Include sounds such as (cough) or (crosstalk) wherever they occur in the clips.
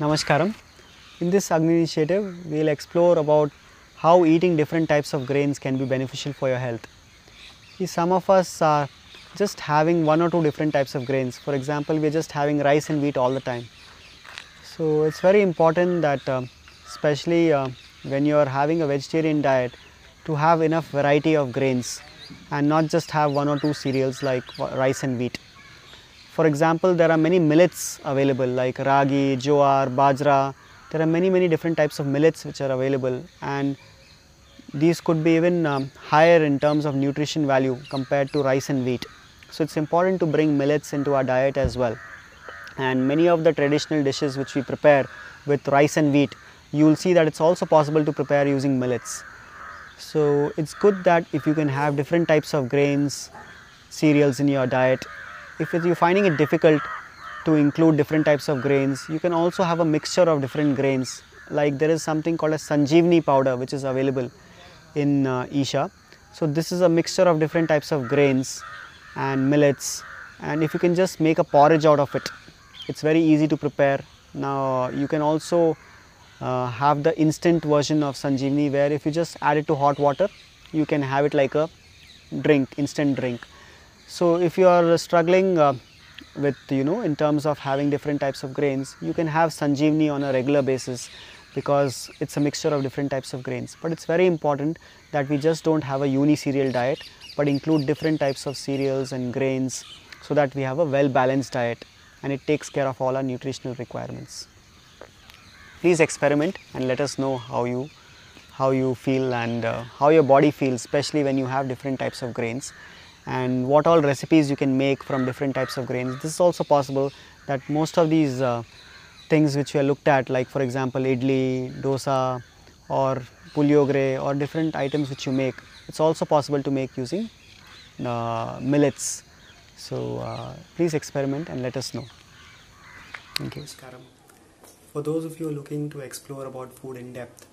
Namaskaram. In this Agni initiative, we will explore about how eating different types of grains can be beneficial for your health. See, some of us are just having one or two different types of grains. For example, we are just having rice and wheat all the time. So it's very important that, um, especially uh, when you are having a vegetarian diet, to have enough variety of grains and not just have one or two cereals like rice and wheat. For example, there are many millets available like ragi, jowar, bajra. There are many many different types of millets which are available, and these could be even um, higher in terms of nutrition value compared to rice and wheat. So it's important to bring millets into our diet as well. And many of the traditional dishes which we prepare with rice and wheat, you will see that it's also possible to prepare using millets. So it's good that if you can have different types of grains, cereals in your diet. If you're finding it difficult to include different types of grains, you can also have a mixture of different grains. Like there is something called a Sanjeevani powder which is available in uh, Isha. So this is a mixture of different types of grains and millets and if you can just make a porridge out of it, it's very easy to prepare. Now you can also uh, have the instant version of Sanjeevani where if you just add it to hot water, you can have it like a drink, instant drink. So if you are struggling uh, with you know in terms of having different types of grains, you can have Sanjeevani on a regular basis because it's a mixture of different types of grains. But it's very important that we just don't have a uni cereal diet, but include different types of cereals and grains so that we have a well balanced diet and it takes care of all our nutritional requirements. Please experiment and let us know how you how you feel and uh, how your body feels, especially when you have different types of grains, and what all recipes you can make from different types of grains. This is also possible that most of these uh, things which we have looked at, like for example idli, dosa, or puliogre, or different items which you make, it's also possible to make using uh, millets. So uh, please experiment and let us know. Thank you. For those of you looking to explore about food in depth,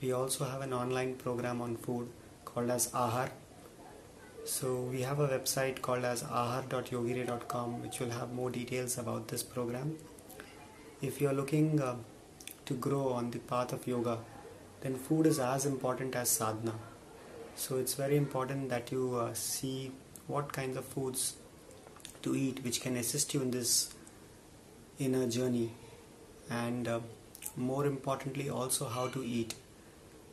we also have an online program on food called as Ahar. So we have a website called as ahar.yogire.com which will have more details about this program. If you are looking uh, to grow on the path of yoga, then food is as important as sadhana. So it's very important that you uh, see what kinds of foods to eat which can assist you in this inner journey and uh, more importantly also how to eat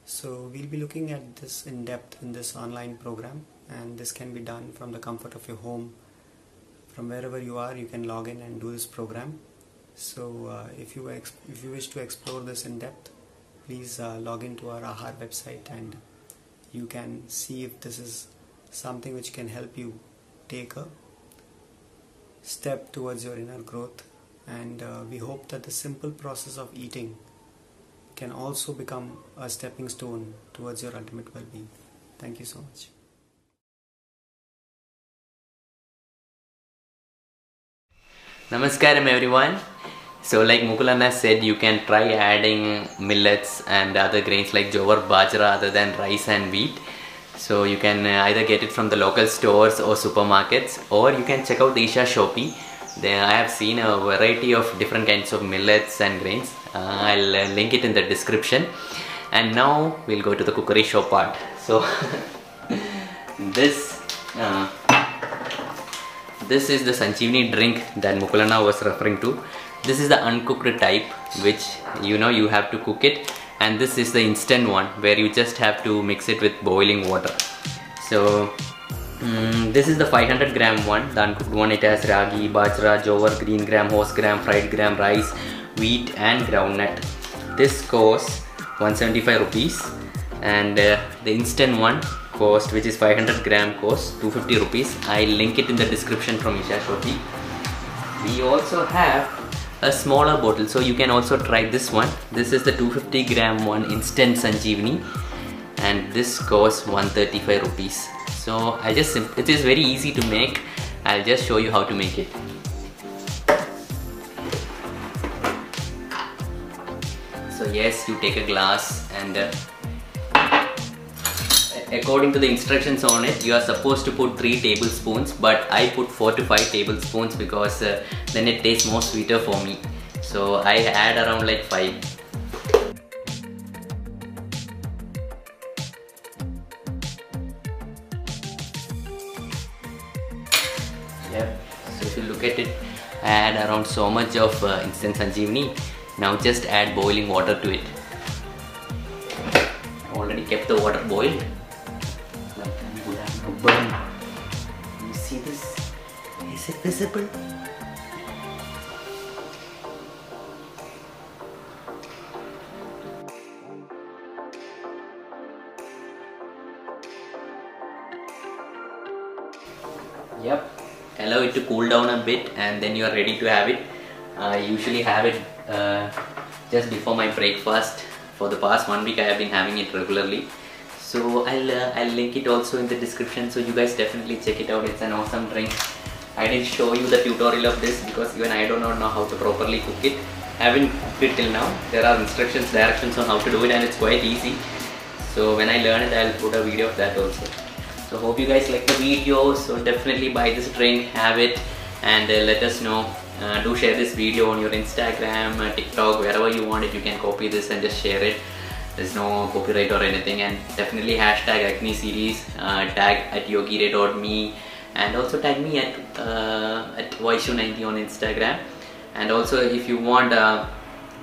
so we'll be looking at this in depth in this online program and this can be done from the comfort of your home. From wherever you are you can log in and do this program. So uh, if you if you wish to explore this in depth please uh, log into our ahar website and you can see if this is something which can help you take a step towards your inner growth. And uh, we hope that the simple process of eating can also become a stepping stone towards your ultimate well-being. Thank you so much Namaskaram everyone. So like Mukulana said, you can try adding millets and other grains like jowar, bajra other than rice and wheat. So you can uh, either get it from the local stores or supermarkets or you can check out the Isha Shoppe. There I have seen a variety of different kinds of millets and grains. Uh, I'll uh, link it in the description. And now we'll go to the cookery show part. So (laughs) this uh, this is the Sanjeevani drink that Mukulana was referring to. This is the uncooked type, which you know you have to cook it, and this is the instant one where you just have to mix it with boiling water. So mm, this is the 500 gram one, the uncooked one. It has ragi, bajra, jowar, green gram, horse gram, fried gram, rice, wheat, and groundnut. This costs 175 rupees, and uh, the instant one cost which is 500 gram cost 250 rupees. I'll link it in the description from isha we also have a smaller bottle so you can also try this one. This is the 250 gram one instant sanjeevani. And this costs 135 rupees. So i just it is very easy to make. I'll just show you how to make it. So yes you take a glass and uh, according to the instructions on it you are supposed to put 3 tablespoons but I put 4 to 5 tablespoons because uh, then it tastes more sweeter for me so I add around like 5 Yep. So if you look at it, I add around so much of uh, instant sanjeevani. Now just add boiling water to it. I already kept the water boiled. Burn. You see this? Is it visible? Yep. Allow it to cool down a bit and then you are ready to have it. I usually have it uh, just before my breakfast. For the past one week I have been having it regularly. So I'll, uh, I'll link it also in the description so you guys definitely check it out. It's an awesome drink. I didn't show you the tutorial of this because even I do not know how to properly cook it. I haven't cooked it till now. There are instructions, directions on how to do it and it's quite easy. So when I learn it I'll put a video of that also so hope you guys like the video so definitely buy this drink have it and uh, let us know uh, do share this video on your instagram uh, tiktok wherever you want it you can copy this and just share it there's no copyright or anything and definitely hashtag acne series uh, tag at yogire.me and also tag me at uh, at vaishu90 on instagram. And also if you want uh,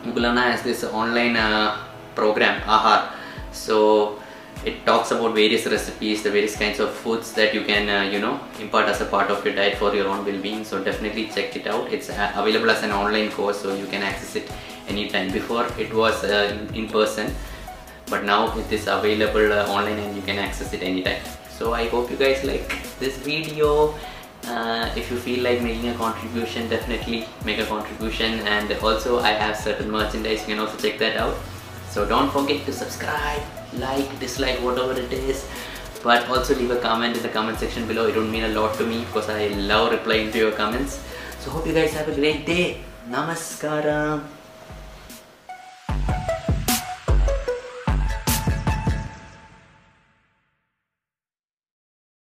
has this online uh, program ahar so it talks about various recipes the various kinds of foods that you can uh, you know impart as a part of your diet for your own well-being. So definitely check it out. It's uh, available as an online course so you can access it anytime. Before it was uh, in person but now it is available uh, online and you can access it anytime. So i hope you guys like this video. Uh, if you feel like making a contribution definitely make a contribution. And also i have certain merchandise you can also check that out. So don't forget to subscribe like dislike whatever it is. But also leave a comment in the comment section below. It would mean a lot to me because i love replying to your comments. So hope you guys have a great day. Namaskaram